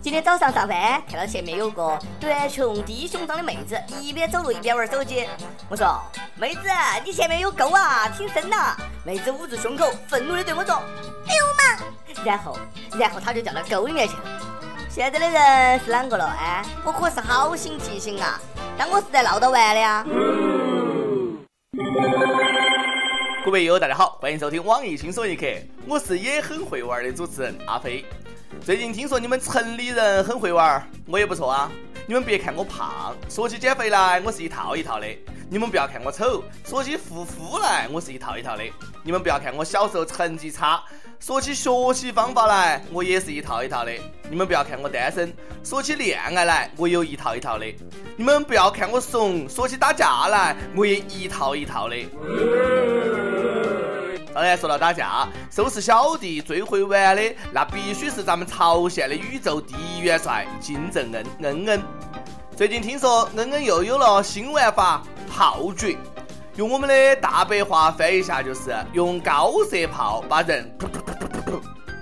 今天早上上班，看到前面有个短裙低胸装的妹子，一边走路一边玩手机。我说：“妹子，你前面有沟啊，挺深呐。”妹子捂住胸口，愤怒的对我说：“流氓！”然后，然后她就掉到沟里面去了。现在的人是啷个了？哎，我可是好心提醒啊，当我是在闹着玩的呀。各位友，大家好，欢迎收听网易轻松一刻，我是也很会玩的主持人阿飞。最近听说你们城里人很会玩儿，我也不错啊。你们别看我胖，说起减肥来，我是一套一套的。你们不要看我丑，说起护肤来，我是一套一套的。你们不要看我小时候成绩差，说起学习方法来，我也是一套一套的。你们不要看我单身，说起恋爱来，我有一套一套的。你们不要看我怂，说起打架来，我也一套一套的。说到打架，收拾小弟最会玩的，那必须是咱们朝鲜的宇宙第一元帅金正恩恩恩。最近听说恩恩又有了新玩法。炮决，用我们的大白话翻译一下，就是用高射炮把人。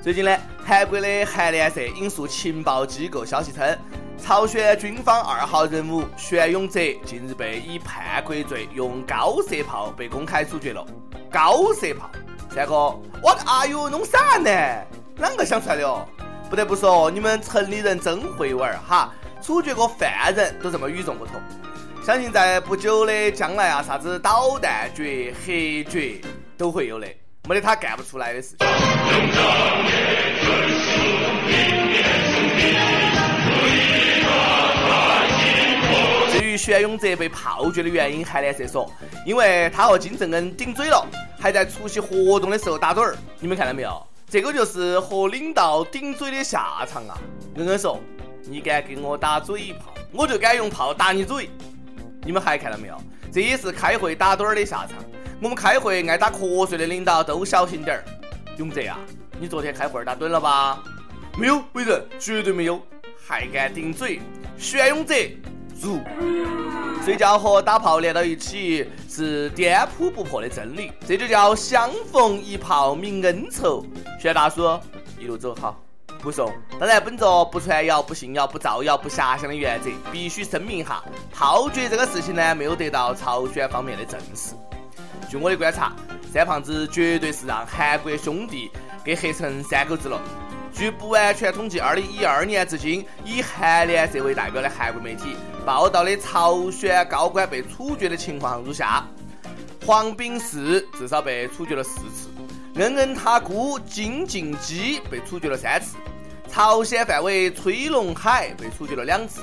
最近呢，韩国的韩联社引述情报机构消息称，朝鲜军方二号人物玄勇哲近日被以叛国罪用高射炮被公开处决了。高射炮，三哥，What are you 弄啥呢？啷个想出来的哦？不得不说，你们城里人真会玩哈，处决个犯人都这么与众不同。相信在不久的将来啊，啥子导弹决、核决都会有的，没得他干不出来的事情。至于玄勇哲被炮决的原因，韩联社说，因为他和金正恩顶嘴了，还在出席活动的时候打盹儿。你们看到没有？这个就是和领导顶嘴的下场啊！恩恩说：“你敢给我打嘴炮，我就敢用炮打你嘴。”你们还看到没有？这也是开会打盹儿的下场。我们开会爱打瞌睡的领导都小心点儿。永泽啊，你昨天开会打盹了吧？没有，伟人，绝对没有。还敢顶嘴？玄永泽，足。睡觉和打炮连到一起是颠扑不破的真理，这就叫相逢一炮泯恩仇。玄大叔，一路走好。不送。当然，本着不传谣、不信谣、不造谣、不遐想的原则，必须声明一下，炮决这个事情呢，没有得到朝鲜方面的证实。据我的观察，三胖子绝对是让韩国兄弟给黑成三狗子了。据不完全统计，二零一二年至今，以韩联社为代表的韩国媒体报道的朝鲜高官被处决的情况如下：黄炳世至少被处决了四次。恩恩他姑金敬基被处决了三次，朝鲜范伟崔龙海被处决了两次，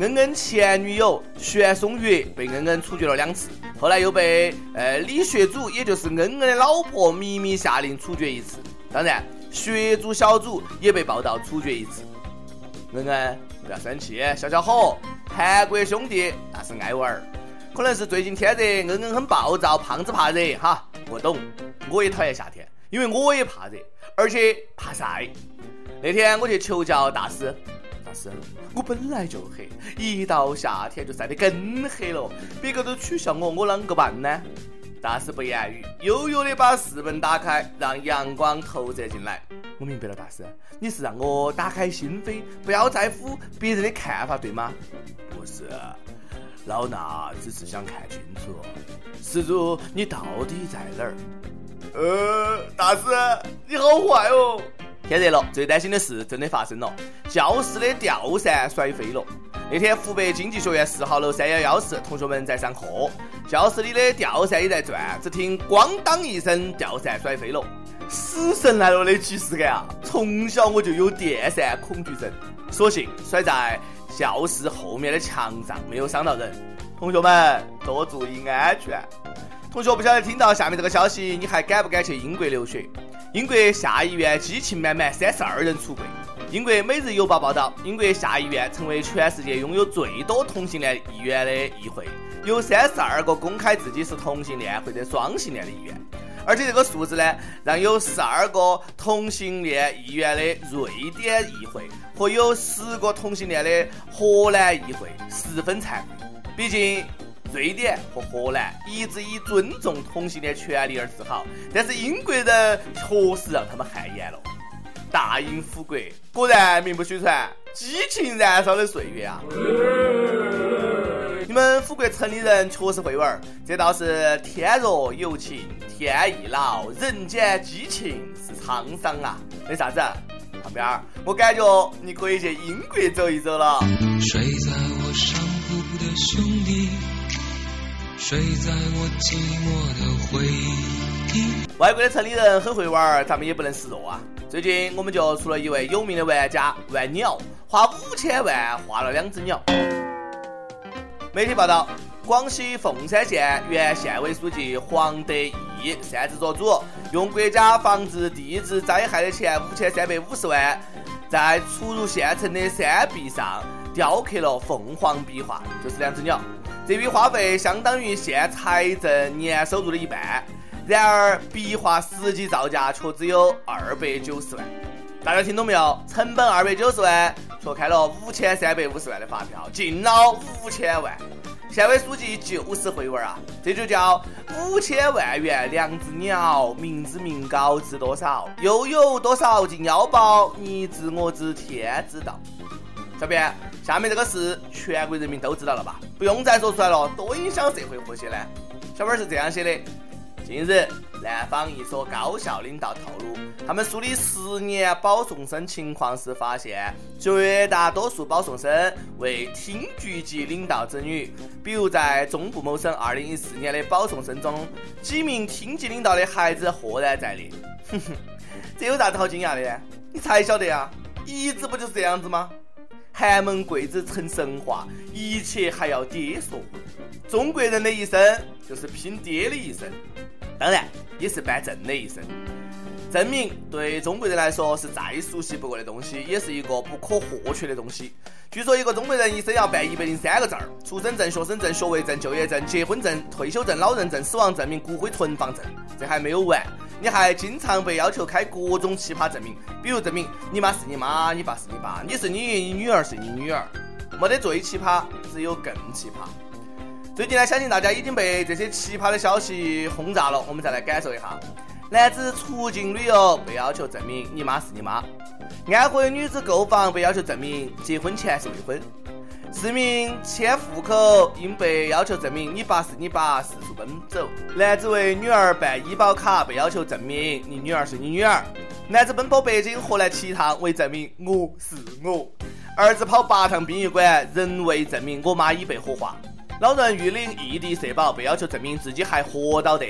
恩恩前女友玄松月被恩恩处决了两次，后来又被呃李学祖，也就是恩恩的老婆秘密下令处决一次。当然，学祖小组也被报道处决一次。恩恩不要生气，消消火，韩国兄弟那是爱玩儿，可能是最近天热，恩恩很暴躁，胖子怕热哈，我懂。我也讨厌夏天，因为我也怕热，而且怕晒。那天我去求教大师，大师，我本来就黑，一到夏天就晒得更黑了，别个都取笑我，我啷个办呢？大师不言语，悠悠的把室门打开，让阳光投射进来。我明白了，大师，你是让我打开心扉，不要在乎别人的看法，对吗？不是，老衲只是想看清楚，施主你到底在哪儿？呃，大师，你好坏哦！天热了，最担心的事真的发生了，教室的吊扇摔飞了。那天湖北经济学院四号楼三幺幺室，同学们在上课，教室里的吊扇也在转，只听“咣当”一声，吊扇摔飞了。死神来了的即视感啊！从小我就有电扇恐惧症，所幸摔在教室后面的墙上，没有伤到人。同学们多注意安全。同学不晓得听到下面这个消息，你还敢不敢去英国留学？英国下议院激情满满，三十二人出柜。英国每日邮报报道，英国下议院成为全世界拥有最多同性恋议员的议会，有三十二个公开自己是同性恋或者双性恋的议员，而且这个数字呢，让有十二个同性恋议员的瑞典议会和有十个同性恋的荷兰议会十分惭愧，毕竟。瑞典和荷兰一直以尊重同性恋权利而自豪，但是英国人确实让他们汗颜了。大英富国果然名不虚传，激情燃烧的岁月啊！你们富国城里人确实会玩儿，这倒是天若有情天亦老，人间激情是沧桑啊！那啥子？旁边儿，我感觉你可以去英国走一走了。睡在我上铺的兄弟，睡在我寂寞的回忆。外国的城里人很会玩儿，咱们也不能示弱啊！最近我们就出了一位有名的玩家玩鸟，花五千万画了两只鸟。媒体报道，广西凤山县原县委书记黄德义擅自做主，用国家防治地质灾害的钱五千三百五十万，在出入县城的山壁上雕刻了凤凰壁画，就是两只鸟。这笔花费相当于县财政年收入的一半。然而，壁画实际造价却只有二百九十万。大家听懂没有？成本二百九十万，却开了五千三百五十万的发票，进了五千万。县委书记就是会玩啊！这就叫五千万元两只鸟，民脂民膏值多少？又有多少进腰包？你知我知天知道。小编，下面这个事全国人民都知道了吧？不用再说出来了，多影响社会和谐呢。小编是这样写的。近日，南方一所高校领导透露，他们梳理十年保送生情况时发现，绝大多数保送生为厅局级领导子女。比如，在中部某省2014年的保送生中，几名厅级领导的孩子赫然在列。哼哼，这有啥子好惊讶的？你才晓得呀，一直不就是这样子吗？寒门贵子成神话，一切还要爹说。中国人的一生就是拼爹的一生。当然，也是办证的一生。证明对中国人来说是再熟悉不过的东西，也是一个不可或缺的东西。据说一个中国人一生要办一百零三个证儿：出生证、学生证、学位证、就业证、结婚证、退休证、老人证、死亡证明、骨灰存放证。这还没有完，你还经常被要求开各种奇葩证明，比如证明你妈是你妈，你爸是你爸，你是你你女儿是你女儿。没得最奇葩，只有更奇葩。最近呢，相信大家已经被这些奇葩的消息轰炸了。我们再来感受一下：男子出境旅游被要求证明你妈是你妈；安徽女子购房被要求证明结婚前是未婚；市民迁户口应被要求证明你爸是你爸，四处奔走；男子为女儿办医保卡被要求证明你女儿是你女儿；男子奔波北京、河南七趟为证明我是我；儿子跑八趟殡仪馆仍未证明我妈已被火化。老人欲领异地社保，被要求证明自己还活到的，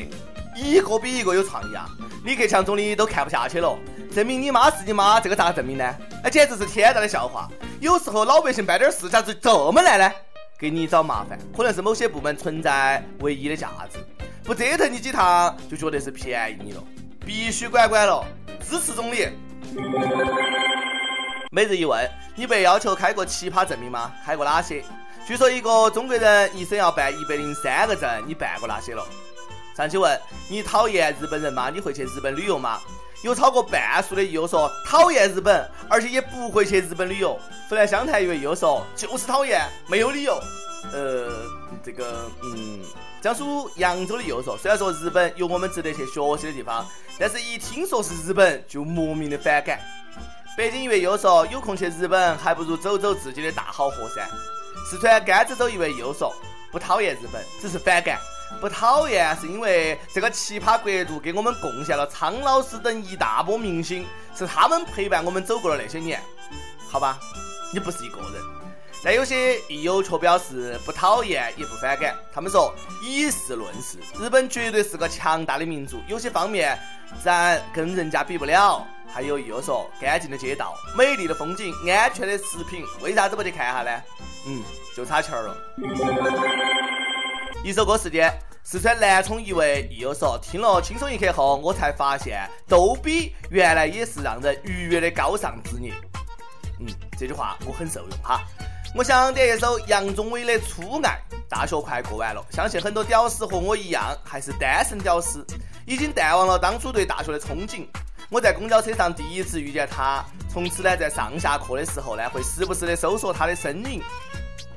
一个比一个有创意啊！李克强总理都看不下去了，证明你妈是你妈，这个咋证明呢？那简直是天大的笑话！有时候老百姓办点事，咋子这么难呢？给你找麻烦，可能是某些部门存在唯一的价值，不折腾你几趟就觉得是便宜你了，必须管管了！支持总理。每日一问：你被要求开过奇葩证明吗？开过哪些？据说一个中国人一生要办一百零三个证，你办过哪些了？上期问你讨厌日本人吗？你会去日本旅游吗？有超过半数的友说讨厌日本，而且也不会去日本旅游。湖南湘潭一位友说就是讨厌，没有理由。呃，这个嗯，江苏扬州的友说虽然说日本有我们值得去学习的地方，但是一听说是日本就莫名的反感。北京一位友说有空去日本，还不如走走自己的大好河山。四川甘孜州一位友说：“不讨厌日本，只是反感。不讨厌是因为这个奇葩国度给我们贡献了苍老师等一大波明星，是他们陪伴我们走过了那些年。好吧，你不是一个人。但有些益友却表示不讨厌也不反感。他们说以事论事，日本绝对是个强大的民族，有些方面咱跟人家比不了。还有益友说干净的街道、美丽的风景、安全的食品，为啥子不去看下呢？嗯。”就差钱了。一首歌时间，四川南充一位益友说：“听了轻松一刻后，我才发现逗比原来也是让人愉悦的高尚职业。”嗯，这句话我很受用哈。我想点一首杨宗纬的《初爱》。大学快过完了，相信很多屌丝和我一样，还是单身屌丝，已经淡忘了当初对大学的憧憬。我在公交车上第一次遇见他，从此呢，在上下课的时候呢，会时不时的搜索他的身影。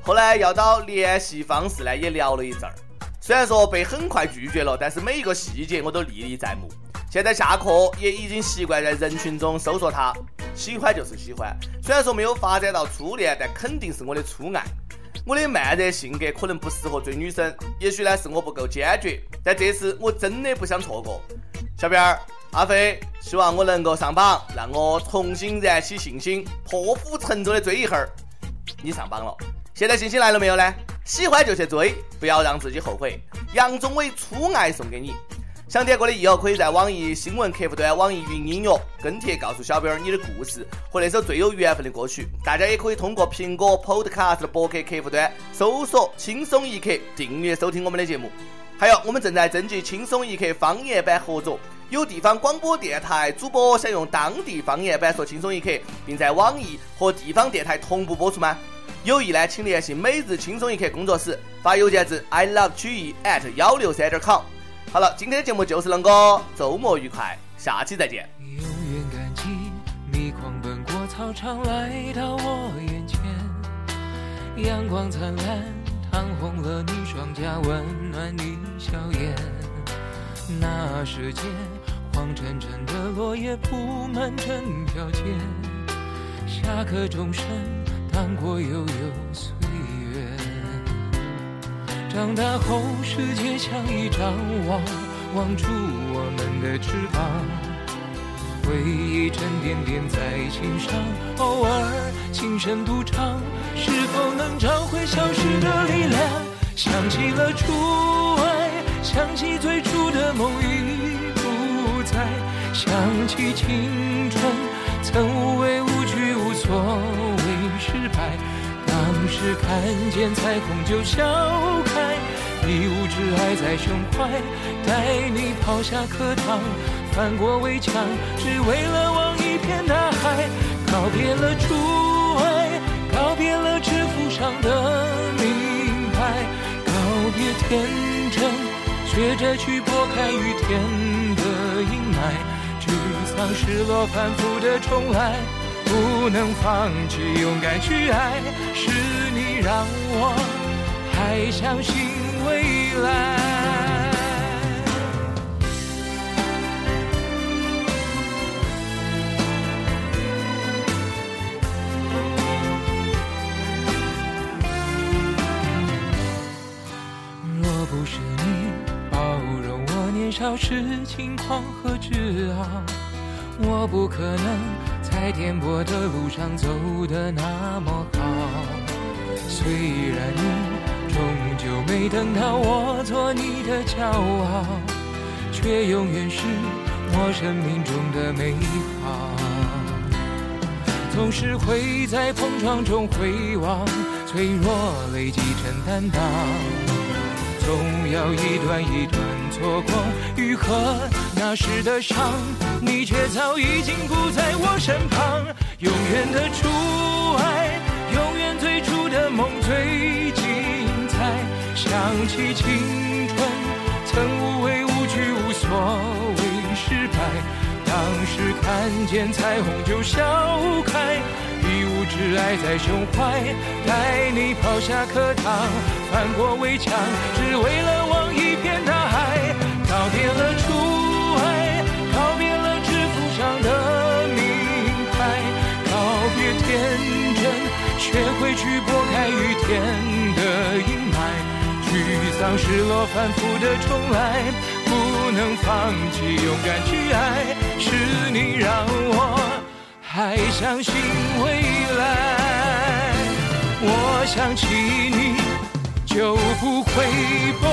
后来要到联系方式呢，也聊了一阵儿。虽然说被很快拒绝了，但是每一个细节我都历历在目。现在下课也已经习惯在人群中搜索他。喜欢就是喜欢，虽然说没有发展到初恋，但肯定是我的初爱。我的慢热性格可能不适合追女生，也许呢是我不够坚决，但这次我真的不想错过。小编儿阿飞，希望我能够上榜，让我重新燃起信心，破釜沉舟的追一会儿。你上榜了，现在信息来了没有呢？喜欢就去追，不要让自己后悔。杨宗纬初爱送给你。想点歌的益友可以在网易新闻客户端、网易云音乐跟帖告诉小编你的故事和那首最有缘分的歌曲。大家也可以通过苹果 Podcast 的博客客户端搜索“轻松一刻”订阅收听我们的节目。还有，我们正在征集“轻松一刻”方言版合作，有地方广播电台主播想用当地方言版说“轻松一刻”，并在网易和地方电台同步播出吗？有意呢，请联系每日轻松一刻工作室，发邮件至 i love 曲艺 at 幺六三点 com。好了，今天的节目就是恁个，周末愉快，下期再见。永远感激你狂奔过操场来到我眼前，阳光灿烂，烫红了你双颊，温暖你笑颜。那时间，黄澄澄的落叶铺满整条街，下课钟声荡过悠悠岁月。长大后，世界像一张网，网住我们的翅膀。回忆沉甸甸在心上，偶尔轻声独唱，是否能找回消失的力量？想起了初爱，想起最初的梦已不在，想起青春曾无畏只看见彩虹就笑开，一无挚爱在胸怀，带你跑下课堂，翻过围墙，只为了望一片大海。告别了初爱，告别了制服上的名牌，告别天真，学着去拨开雨天的阴霾，沮丧、失落、反复的重来。不能放弃，勇敢去爱，是你让我还相信未来。若不是你包容我年少时轻狂和自傲，我不可能。在颠簸的路上走得那么好，虽然你终究没等到我做你的骄傲，却永远是我生命中的美好。总是会在碰撞中回望，脆弱累积成担当，总要一段一段错过愈合那时的伤。你却早已经不在我身旁，永远的初爱，永远最初的梦最精彩。想起青春，曾无畏无惧，无所谓失败。当时看见彩虹就笑开，无挚爱在胸怀，带你跑下课堂，翻过围墙，只为了望一片大海。告别了初爱，告别了制服上的名牌，告别。天真，学会去拨开雨天的阴霾，沮丧、失落、反复的重来，不能放弃，勇敢去爱，是你让我还相信未来。想起你，就不会崩。